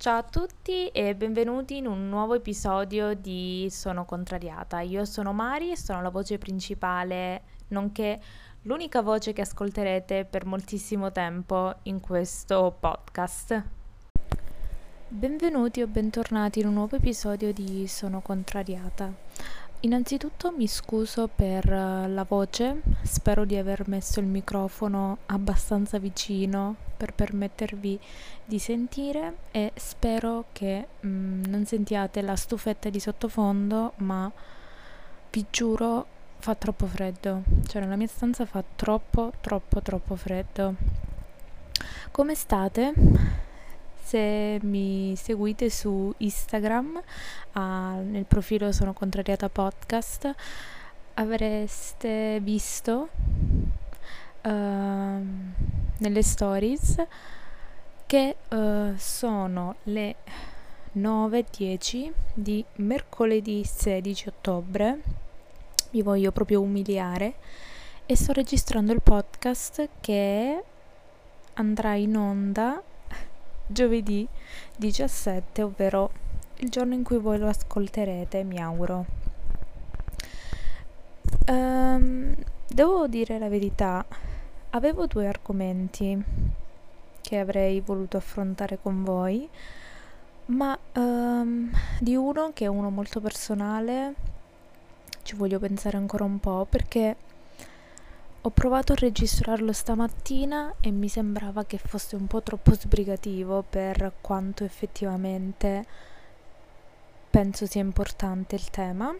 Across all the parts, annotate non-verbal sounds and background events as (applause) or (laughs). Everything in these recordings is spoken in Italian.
Ciao a tutti e benvenuti in un nuovo episodio di Sono contrariata. Io sono Mari e sono la voce principale, nonché l'unica voce che ascolterete per moltissimo tempo in questo podcast. Benvenuti o bentornati in un nuovo episodio di Sono contrariata. Innanzitutto mi scuso per eh, la voce, spero di aver messo il microfono abbastanza vicino per permettervi di sentire e spero che mm, non sentiate la stufetta di sottofondo, ma vi giuro fa troppo freddo, cioè nella mia stanza fa troppo troppo troppo freddo. Come state? Se mi seguite su Instagram, uh, nel profilo Sono Contrariata Podcast, avreste visto uh, nelle stories che uh, sono le 9.10 di mercoledì 16 ottobre. Vi voglio proprio umiliare e sto registrando il podcast che andrà in onda giovedì 17, ovvero il giorno in cui voi lo ascolterete, mi auguro. Um, devo dire la verità, avevo due argomenti che avrei voluto affrontare con voi, ma um, di uno che è uno molto personale ci voglio pensare ancora un po' perché ho provato a registrarlo stamattina e mi sembrava che fosse un po' troppo sbrigativo per quanto effettivamente penso sia importante il tema.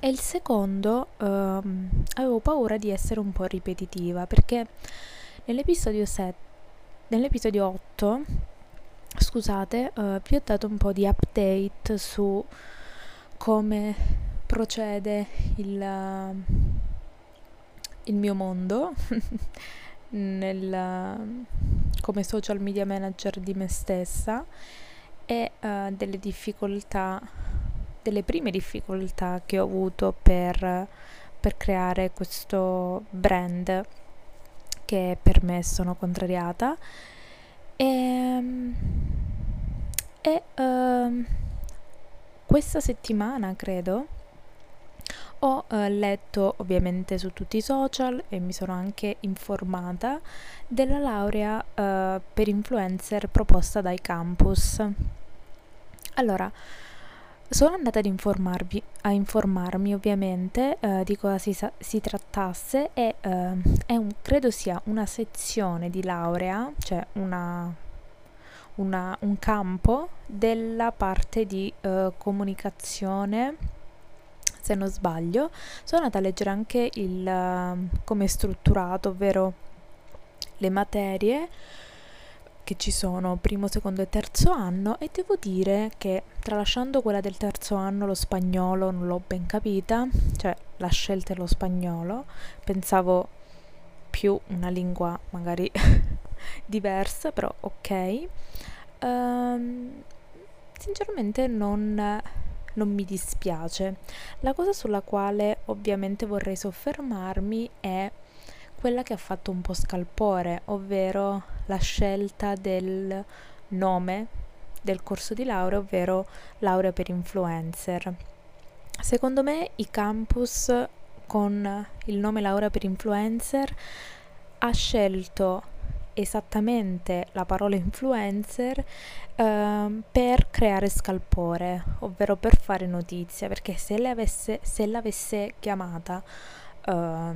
E il secondo, ehm, avevo paura di essere un po' ripetitiva perché nell'episodio 7, nell'episodio 8, scusate, eh, vi ho dato un po' di update su come procede il il mio mondo (laughs) nel, come social media manager di me stessa e uh, delle difficoltà, delle prime difficoltà che ho avuto per, per creare questo brand che per me sono contrariata. E, e uh, questa settimana credo ho eh, letto ovviamente su tutti i social e mi sono anche informata della laurea eh, per influencer proposta dai campus. Allora, sono andata ad informarvi, a informarmi ovviamente eh, di cosa si, si trattasse e eh, un, credo sia una sezione di laurea, cioè una, una, un campo della parte di eh, comunicazione se non sbaglio, sono andata a leggere anche il uh, come è strutturato, ovvero le materie che ci sono primo, secondo e terzo anno e devo dire che tralasciando quella del terzo anno lo spagnolo non l'ho ben capita, cioè la scelta è lo spagnolo, pensavo più una lingua magari (laughs) diversa, però ok. Um, sinceramente non non mi dispiace. La cosa sulla quale ovviamente vorrei soffermarmi è quella che ha fatto un po' scalpore, ovvero la scelta del nome del corso di laurea, ovvero laurea per influencer. Secondo me i campus con il nome laurea per influencer ha scelto esattamente la parola influencer uh, per creare scalpore, ovvero per fare notizia, perché se, avesse, se l'avesse chiamata uh,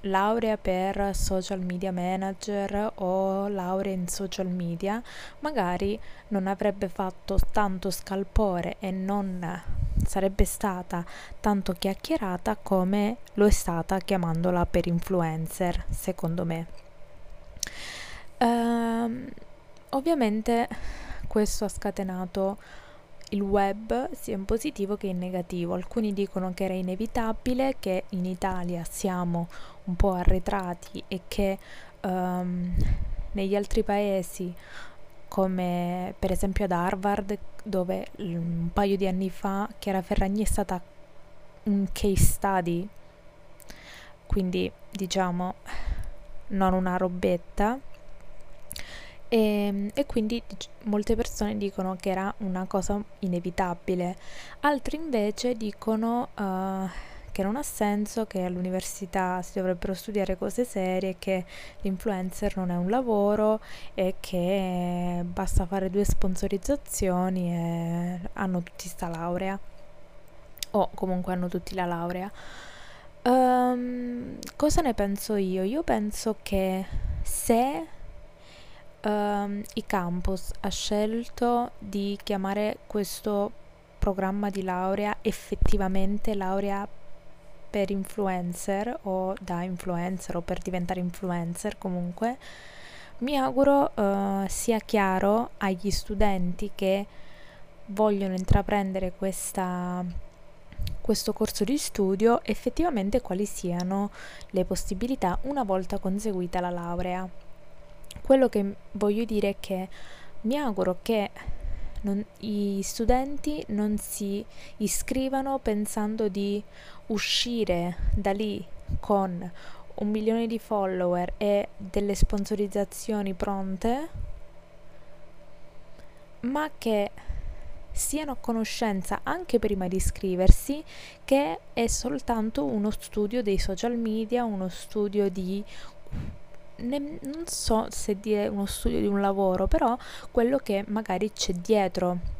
laurea per social media manager o laurea in social media, magari non avrebbe fatto tanto scalpore e non sarebbe stata tanto chiacchierata come lo è stata chiamandola per influencer, secondo me. Uh, ovviamente questo ha scatenato il web sia in positivo che in negativo. Alcuni dicono che era inevitabile, che in Italia siamo un po' arretrati e che um, negli altri paesi, come per esempio ad Harvard, dove un paio di anni fa Chiara Ferragni è stata un case study, quindi diciamo non una robetta e, e quindi molte persone dicono che era una cosa inevitabile, altri invece dicono uh, che non ha senso, che all'università si dovrebbero studiare cose serie, che l'influencer non è un lavoro e che basta fare due sponsorizzazioni e hanno tutti sta laurea o comunque hanno tutti la laurea. Um, cosa ne penso io? Io penso che se um, i campus ha scelto di chiamare questo programma di laurea effettivamente laurea per influencer o da influencer o per diventare influencer comunque, mi auguro uh, sia chiaro agli studenti che vogliono intraprendere questa, questo corso di studio effettivamente quali siano le possibilità una volta conseguita la laurea. Quello che voglio dire è che mi auguro che non, i studenti non si iscrivano pensando di uscire da lì con un milione di follower e delle sponsorizzazioni pronte, ma che siano a conoscenza anche prima di iscriversi che è soltanto uno studio dei social media, uno studio di ne, non so se dire uno studio di un lavoro, però quello che magari c'è dietro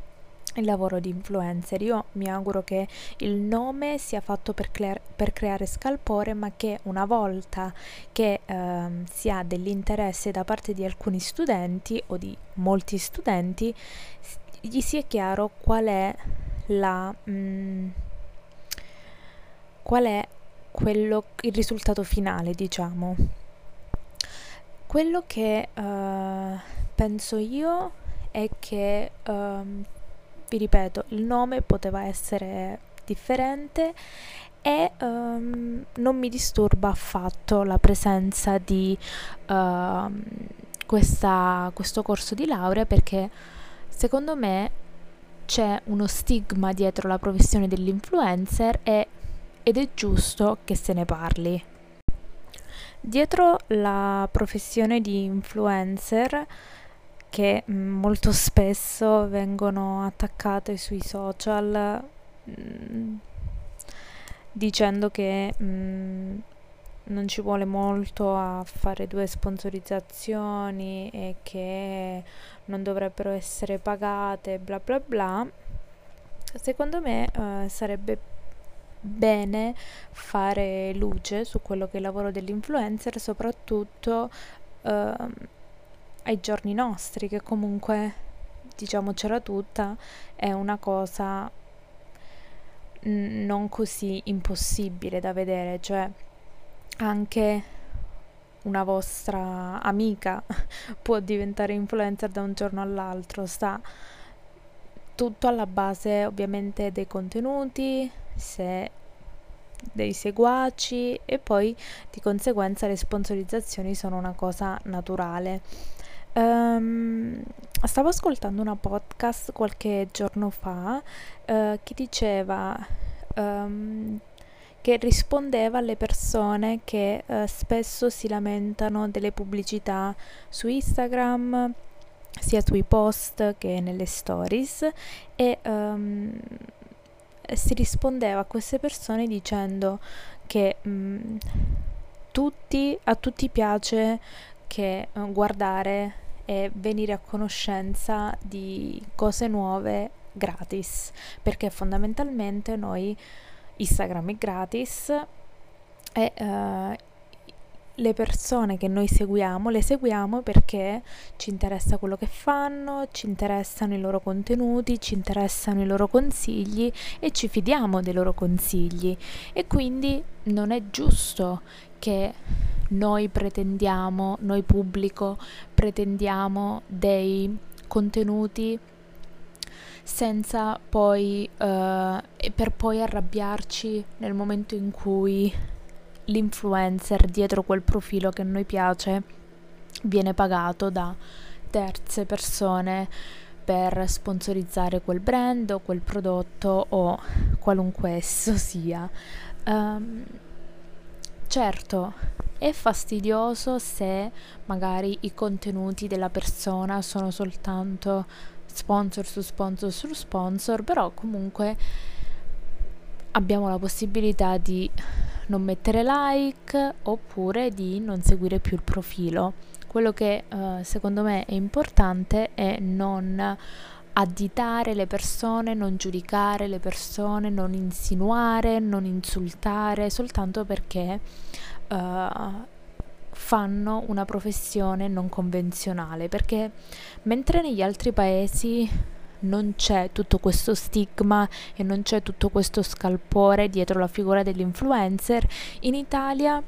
il lavoro di influencer. Io mi auguro che il nome sia fatto per, crea- per creare scalpore, ma che una volta che eh, si ha dell'interesse da parte di alcuni studenti o di molti studenti, gli sia chiaro qual è la... Mh, mm, qual è quello, il risultato finale, diciamo. Quello che uh, penso io è che, um, vi ripeto, il nome poteva essere differente e um, non mi disturba affatto la presenza di uh, questa, questo corso di laurea perché secondo me c'è uno stigma dietro la professione dell'influencer e, ed è giusto che se ne parli. Dietro la professione di influencer, che mm, molto spesso vengono attaccate sui social mm, dicendo che mm, non ci vuole molto a fare due sponsorizzazioni e che non dovrebbero essere pagate, bla bla bla, secondo me eh, sarebbe bene fare luce su quello che è il lavoro dell'influencer, soprattutto eh, ai giorni nostri, che comunque, diciamocela tutta, è una cosa non così impossibile da vedere, cioè anche una vostra amica (laughs) può diventare influencer da un giorno all'altro, sta tutto alla base ovviamente dei contenuti, se dei seguaci e poi di conseguenza le sponsorizzazioni sono una cosa naturale. Um, stavo ascoltando una podcast qualche giorno fa uh, che diceva um, che rispondeva alle persone che uh, spesso si lamentano delle pubblicità su Instagram sia sui post che nelle stories e um, si rispondeva a queste persone dicendo che mm, tutti, a tutti piace che uh, guardare e venire a conoscenza di cose nuove gratis perché fondamentalmente noi Instagram è gratis e uh, le persone che noi seguiamo le seguiamo perché ci interessa quello che fanno, ci interessano i loro contenuti, ci interessano i loro consigli e ci fidiamo dei loro consigli. E quindi non è giusto che noi pretendiamo, noi pubblico, pretendiamo dei contenuti senza poi uh, per poi arrabbiarci nel momento in cui l'influencer dietro quel profilo che a noi piace viene pagato da terze persone per sponsorizzare quel brand o quel prodotto o qualunque esso sia. Um, certo, è fastidioso se magari i contenuti della persona sono soltanto sponsor su sponsor su sponsor, però comunque abbiamo la possibilità di non mettere like oppure di non seguire più il profilo. Quello che uh, secondo me è importante è non additare le persone, non giudicare le persone, non insinuare, non insultare, soltanto perché uh, fanno una professione non convenzionale, perché mentre negli altri paesi non c'è tutto questo stigma e non c'è tutto questo scalpore dietro la figura dell'influencer, in Italia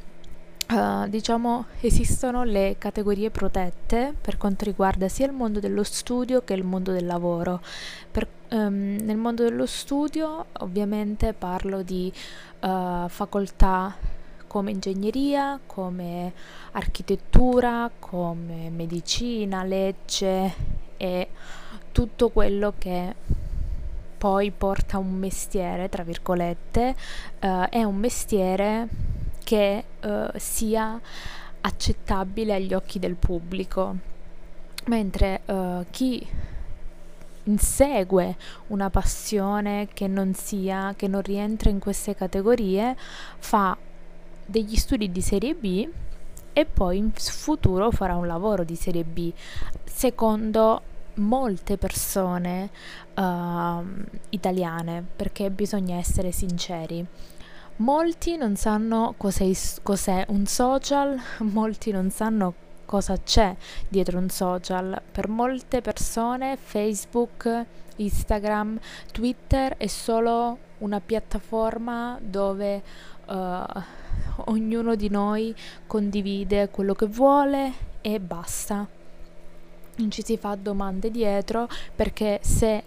Uh, diciamo esistono le categorie protette per quanto riguarda sia il mondo dello studio che il mondo del lavoro. Per, um, nel mondo dello studio ovviamente parlo di uh, facoltà come ingegneria, come architettura, come medicina, legge e tutto quello che poi porta un mestiere, tra virgolette, uh, è un mestiere che uh, sia accettabile agli occhi del pubblico, mentre uh, chi insegue una passione che non sia, che non rientra in queste categorie, fa degli studi di serie B e poi in futuro farà un lavoro di serie B, secondo molte persone uh, italiane, perché bisogna essere sinceri. Molti non sanno cos'è, cos'è un social, (laughs) molti non sanno cosa c'è dietro un social. Per molte persone Facebook, Instagram, Twitter è solo una piattaforma dove uh, ognuno di noi condivide quello che vuole e basta. Non ci si fa domande dietro perché se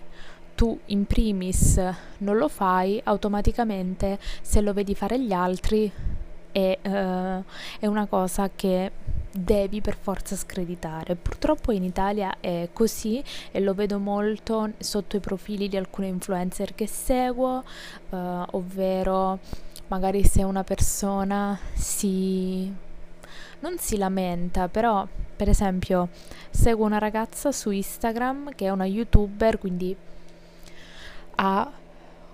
tu in primis non lo fai, automaticamente se lo vedi fare gli altri è, uh, è una cosa che devi per forza screditare. Purtroppo in Italia è così e lo vedo molto sotto i profili di alcune influencer che seguo, uh, ovvero magari se una persona si non si lamenta, però per esempio seguo una ragazza su Instagram che è una youtuber, quindi ha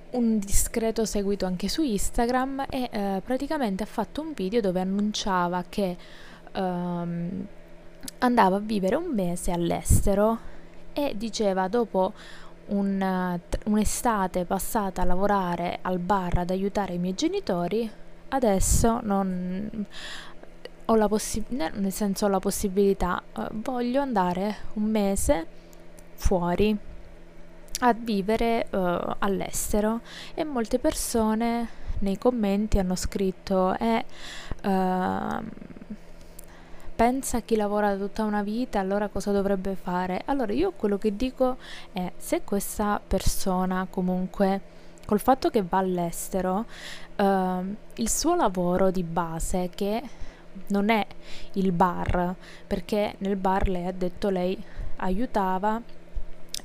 un discreto seguito anche su Instagram e eh, praticamente ha fatto un video dove annunciava che um, andava a vivere un mese all'estero e diceva dopo un, un'estate passata a lavorare al bar ad aiutare i miei genitori, adesso non ho la possibilità, nel senso ho la possibilità, uh, voglio andare un mese fuori a vivere uh, all'estero e molte persone nei commenti hanno scritto eh, uh, pensa a chi lavora tutta una vita allora cosa dovrebbe fare? Allora io quello che dico è se questa persona comunque col fatto che va all'estero uh, il suo lavoro di base che non è il bar perché nel bar lei ha detto lei aiutava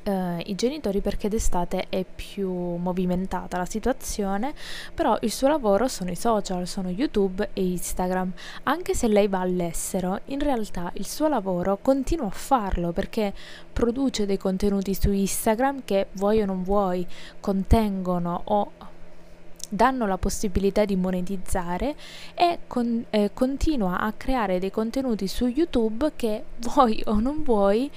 eh, i genitori perché d'estate è più movimentata la situazione, però il suo lavoro sono i social, sono YouTube e Instagram. Anche se lei va all'estero, in realtà il suo lavoro continua a farlo perché produce dei contenuti su Instagram che vuoi o non vuoi contengono o danno la possibilità di monetizzare e con, eh, continua a creare dei contenuti su YouTube che (laughs) vuoi o non vuoi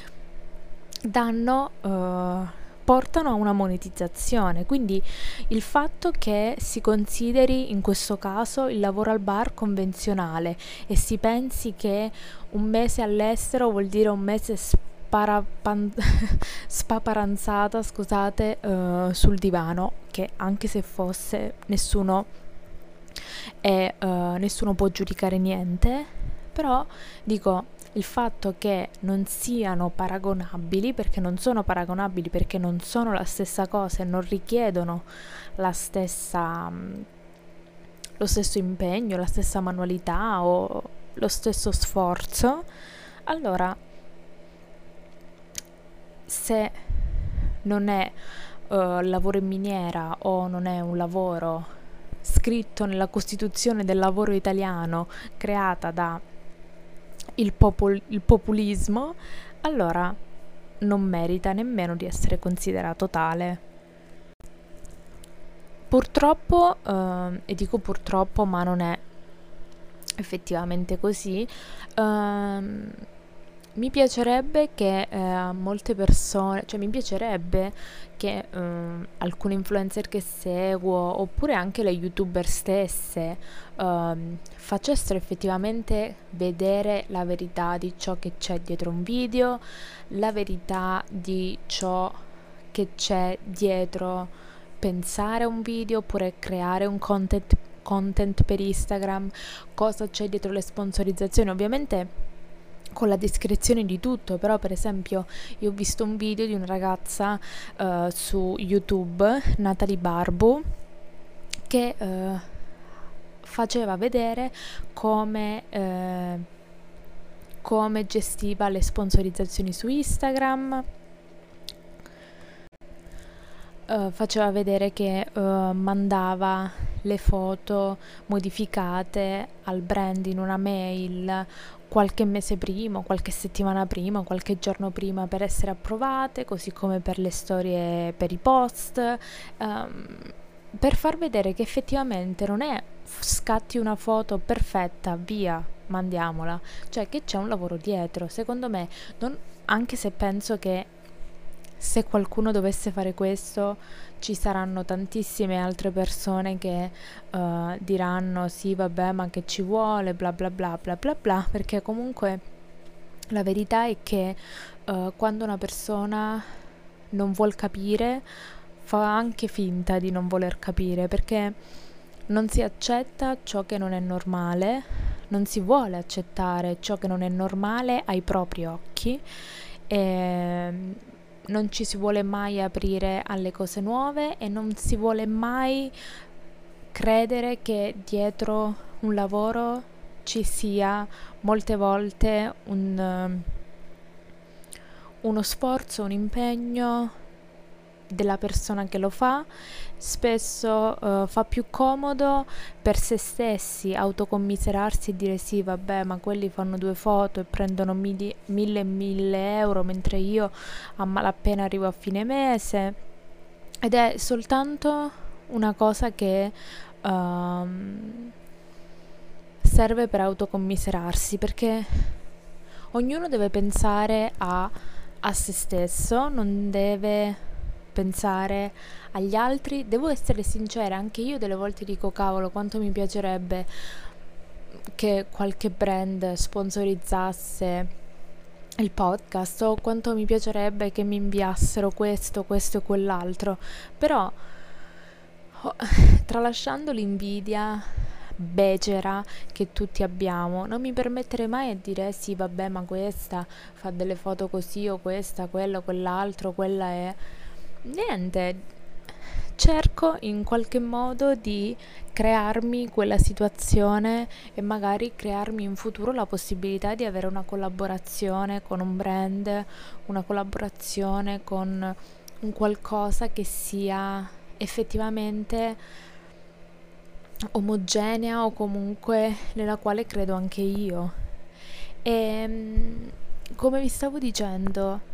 danno, uh, portano a una monetizzazione. Quindi il fatto che si consideri in questo caso il lavoro al bar convenzionale e si pensi che un mese all'estero vuol dire un mese sparapan- (laughs) spaparanzata, scusate, uh, sul divano, che anche se fosse nessuno, è, uh, nessuno può giudicare niente, però dico il fatto che non siano paragonabili, perché non sono paragonabili, perché non sono la stessa cosa e non richiedono la stessa, mm, lo stesso impegno, la stessa manualità o lo stesso sforzo, allora se non è uh, lavoro in miniera o non è un lavoro scritto nella Costituzione del lavoro italiano creata da il, popol- il populismo, allora non merita nemmeno di essere considerato tale. Purtroppo, eh, e dico purtroppo, ma non è effettivamente così, ehm, mi piacerebbe che eh, molte persone, cioè mi piacerebbe che eh, alcune influencer che seguo, oppure anche le youtuber stesse, eh, facessero effettivamente vedere la verità di ciò che c'è dietro un video, la verità di ciò che c'è dietro pensare un video oppure creare un content, content per Instagram, cosa c'è dietro le sponsorizzazioni. Ovviamente con la descrizione di tutto, però per esempio io ho visto un video di una ragazza uh, su YouTube, Natalie Barbu, che uh, faceva vedere come, uh, come gestiva le sponsorizzazioni su Instagram. faceva vedere che mandava le foto modificate al brand in una mail qualche mese prima, qualche settimana prima, qualche giorno prima per essere approvate, così come per le storie, per i post, um, per far vedere che effettivamente non è scatti una foto perfetta, via, mandiamola, cioè che c'è un lavoro dietro. Secondo me, non, anche se penso che se qualcuno dovesse fare questo ci saranno tantissime altre persone che uh, diranno sì vabbè ma che ci vuole bla bla bla bla bla bla. Perché comunque la verità è che uh, quando una persona non vuol capire fa anche finta di non voler capire perché non si accetta ciò che non è normale, non si vuole accettare ciò che non è normale ai propri occhi e non ci si vuole mai aprire alle cose nuove e non si vuole mai credere che dietro un lavoro ci sia molte volte un, uno sforzo, un impegno della persona che lo fa, spesso uh, fa più comodo per se stessi autocommiserarsi e dire sì vabbè ma quelli fanno due foto e prendono mili- mille e mille euro mentre io a malapena arrivo a fine mese. Ed è soltanto una cosa che uh, serve per autocommiserarsi perché ognuno deve pensare a, a se stesso, non deve pensare agli altri. Devo essere sincera, anche io delle volte dico cavolo quanto mi piacerebbe che qualche brand sponsorizzasse il podcast o quanto mi piacerebbe che mi inviassero questo, questo e quell'altro. Però oh, (laughs) tralasciando l'invidia becera che tutti abbiamo, non mi permetterei mai a dire sì, vabbè, ma questa fa delle foto così o questa, quello, quell'altro, quella è niente, cerco in qualche modo di crearmi quella situazione e magari crearmi in futuro la possibilità di avere una collaborazione con un brand, una collaborazione con un qualcosa che sia effettivamente omogenea o comunque nella quale credo anche io. E ehm, come vi stavo dicendo,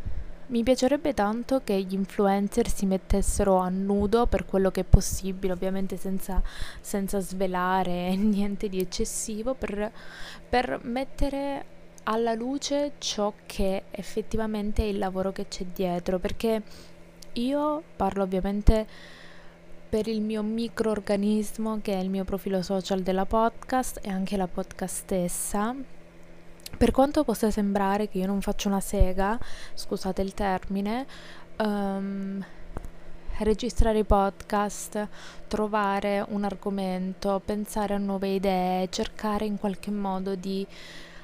mi piacerebbe tanto che gli influencer si mettessero a nudo per quello che è possibile, ovviamente senza, senza svelare (laughs) niente di eccessivo, per, per mettere alla luce ciò che effettivamente è il lavoro che c'è dietro, perché io parlo ovviamente per il mio microorganismo che è il mio profilo social della podcast e anche la podcast stessa per quanto possa sembrare che io non faccio una sega, scusate il termine, um, registrare i podcast, trovare un argomento, pensare a nuove idee, cercare in qualche modo di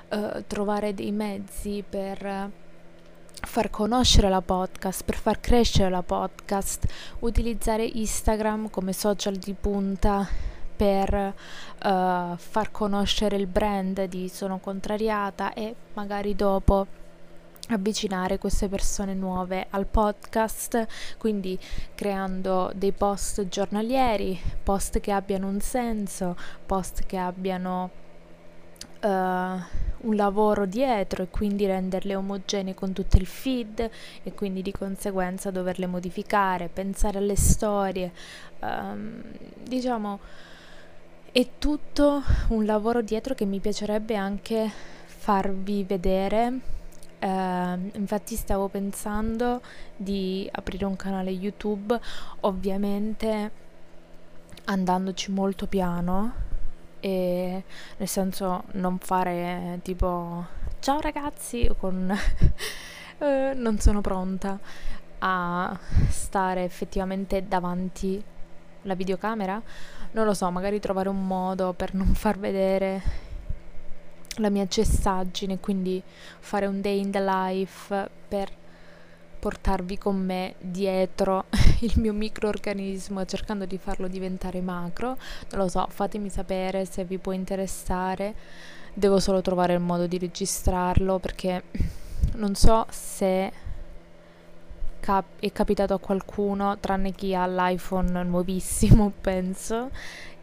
uh, trovare dei mezzi per far conoscere la podcast, per far crescere la podcast, utilizzare Instagram come social di punta per uh, far conoscere il brand di Sono Contrariata e magari dopo avvicinare queste persone nuove al podcast, quindi creando dei post giornalieri, post che abbiano un senso, post che abbiano uh, un lavoro dietro e quindi renderle omogenee con tutto il feed e quindi di conseguenza doverle modificare, pensare alle storie, um, diciamo è tutto un lavoro dietro che mi piacerebbe anche farvi vedere. Uh, infatti stavo pensando di aprire un canale YouTube, ovviamente andandoci molto piano e nel senso non fare tipo ciao ragazzi con uh, (laughs) non sono pronta a stare effettivamente davanti la videocamera. Non lo so, magari trovare un modo per non far vedere la mia cessaggine, quindi fare un day in the life per portarvi con me dietro (laughs) il mio microorganismo cercando di farlo diventare macro. Non lo so, fatemi sapere se vi può interessare. Devo solo trovare il modo di registrarlo perché non so se cap- è capitato a qualcuno, tranne chi ha l'iPhone nuovissimo, (laughs) penso,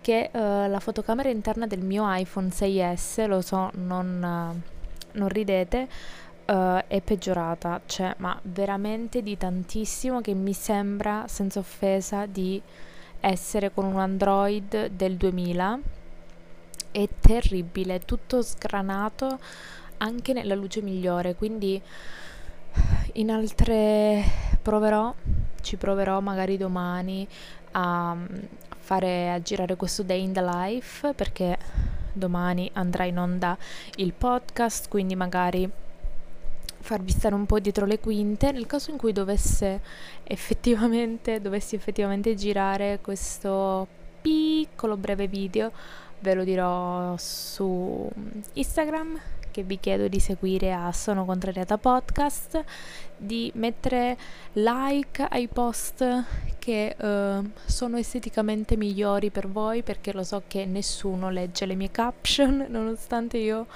che uh, la fotocamera interna del mio iPhone 6S, lo so, non, uh, non ridete, uh, è peggiorata, cioè, ma veramente di tantissimo che mi sembra, senza offesa, di essere con un Android del 2000. È terribile, tutto sgranato anche nella luce migliore, quindi in altre proverò, ci proverò magari domani a fare a girare questo day in the life perché domani andrà in onda il podcast, quindi magari farvi stare un po' dietro le quinte. Nel caso in cui dovesse effettivamente dovessi effettivamente girare questo piccolo breve video ve lo dirò su Instagram che vi chiedo di seguire a Sono Contrariata Podcast, di mettere like ai post che uh, sono esteticamente migliori per voi perché lo so che nessuno legge le mie caption (laughs) nonostante io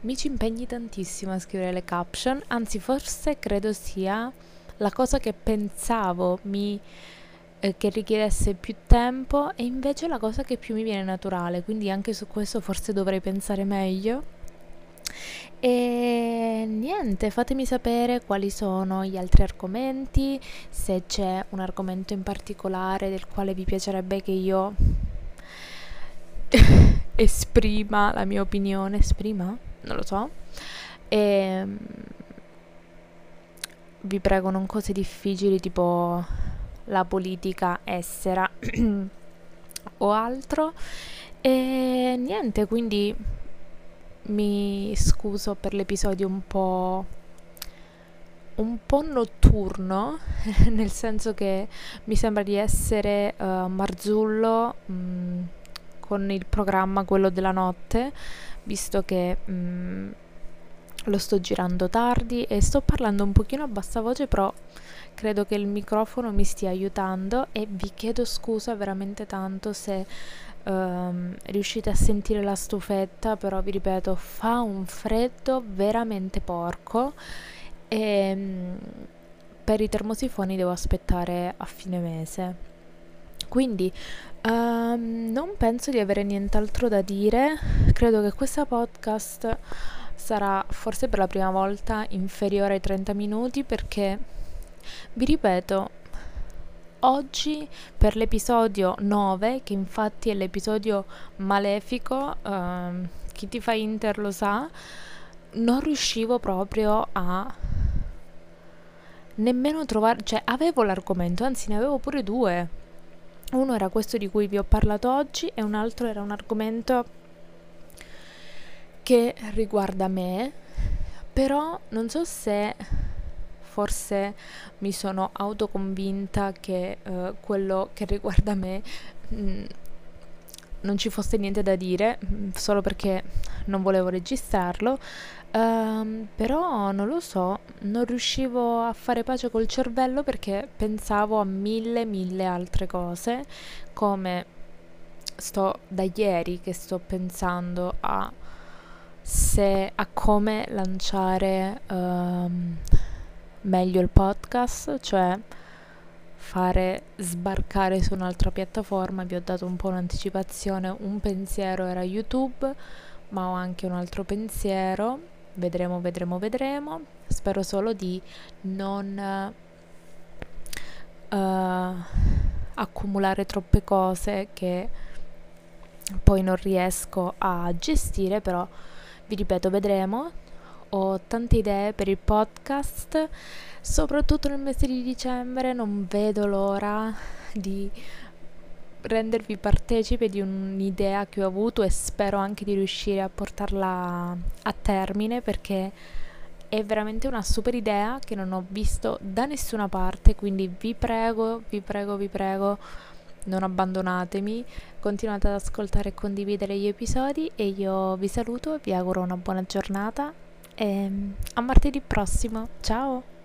mi ci impegni tantissimo a scrivere le caption, anzi forse credo sia la cosa che pensavo mi eh, che richiedesse più tempo e invece la cosa che più mi viene naturale, quindi anche su questo forse dovrei pensare meglio. E niente, fatemi sapere quali sono gli altri argomenti, se c'è un argomento in particolare del quale vi piacerebbe che io (laughs) esprima la mia opinione, esprima? Non lo so. E vi prego non cose difficili tipo la politica estera (clears throat) o altro. E niente, quindi mi scuso per l'episodio un po' un po' notturno, (laughs) nel senso che mi sembra di essere uh, Marzullo mh, mm, con il programma quello della notte, visto che mh, mm, lo sto girando tardi e sto parlando un pochino a bassa voce, però credo che il microfono mi stia aiutando e vi chiedo scusa veramente tanto se um, riuscite a sentire la stufetta, però vi ripeto, fa un freddo veramente porco e um, per i termosifoni devo aspettare a fine mese. Quindi um, non penso di avere nient'altro da dire, credo che questa podcast sarà forse per la prima volta inferiore ai 30 minuti perché vi ripeto oggi per l'episodio 9, che infatti è l'episodio malefico, uh, chi ti fa Inter lo sa, non riuscivo proprio a nemmeno trovare, cioè avevo l'argomento, anzi ne avevo pure due. Uno era questo di cui vi ho parlato oggi e un altro era un argomento che riguarda me, però non so se forse mi sono autoconvinta che uh, quello che riguarda me mh, mm, non ci fosse niente da dire, mh, mm, solo perché non volevo registrarlo, uh, però non lo so, non riuscivo a fare pace col cervello perché pensavo a mille, mille altre cose, come sto da ieri che sto pensando a se, a come lanciare um, meglio il podcast, cioè fare sbarcare su un'altra piattaforma. Vi ho dato un po' un'anticipazione, un pensiero era YouTube, ma ho anche un altro pensiero. Vedremo, vedremo, vedremo. Spero solo di non uh, accumulare troppe cose che poi non riesco a gestire, però vi ripeto, vedremo. Ho tante idee per il podcast, soprattutto nel mese di dicembre, non vedo l'ora di rendervi partecipe di un'idea che ho avuto e spero anche di riuscire a portarla a termine perché è veramente una super idea che non ho visto da nessuna parte, quindi vi prego, vi prego, vi prego non abbandonatemi, continuate ad ascoltare e condividere gli episodi e io vi saluto, vi auguro una buona giornata e a martedì prossimo, ciao!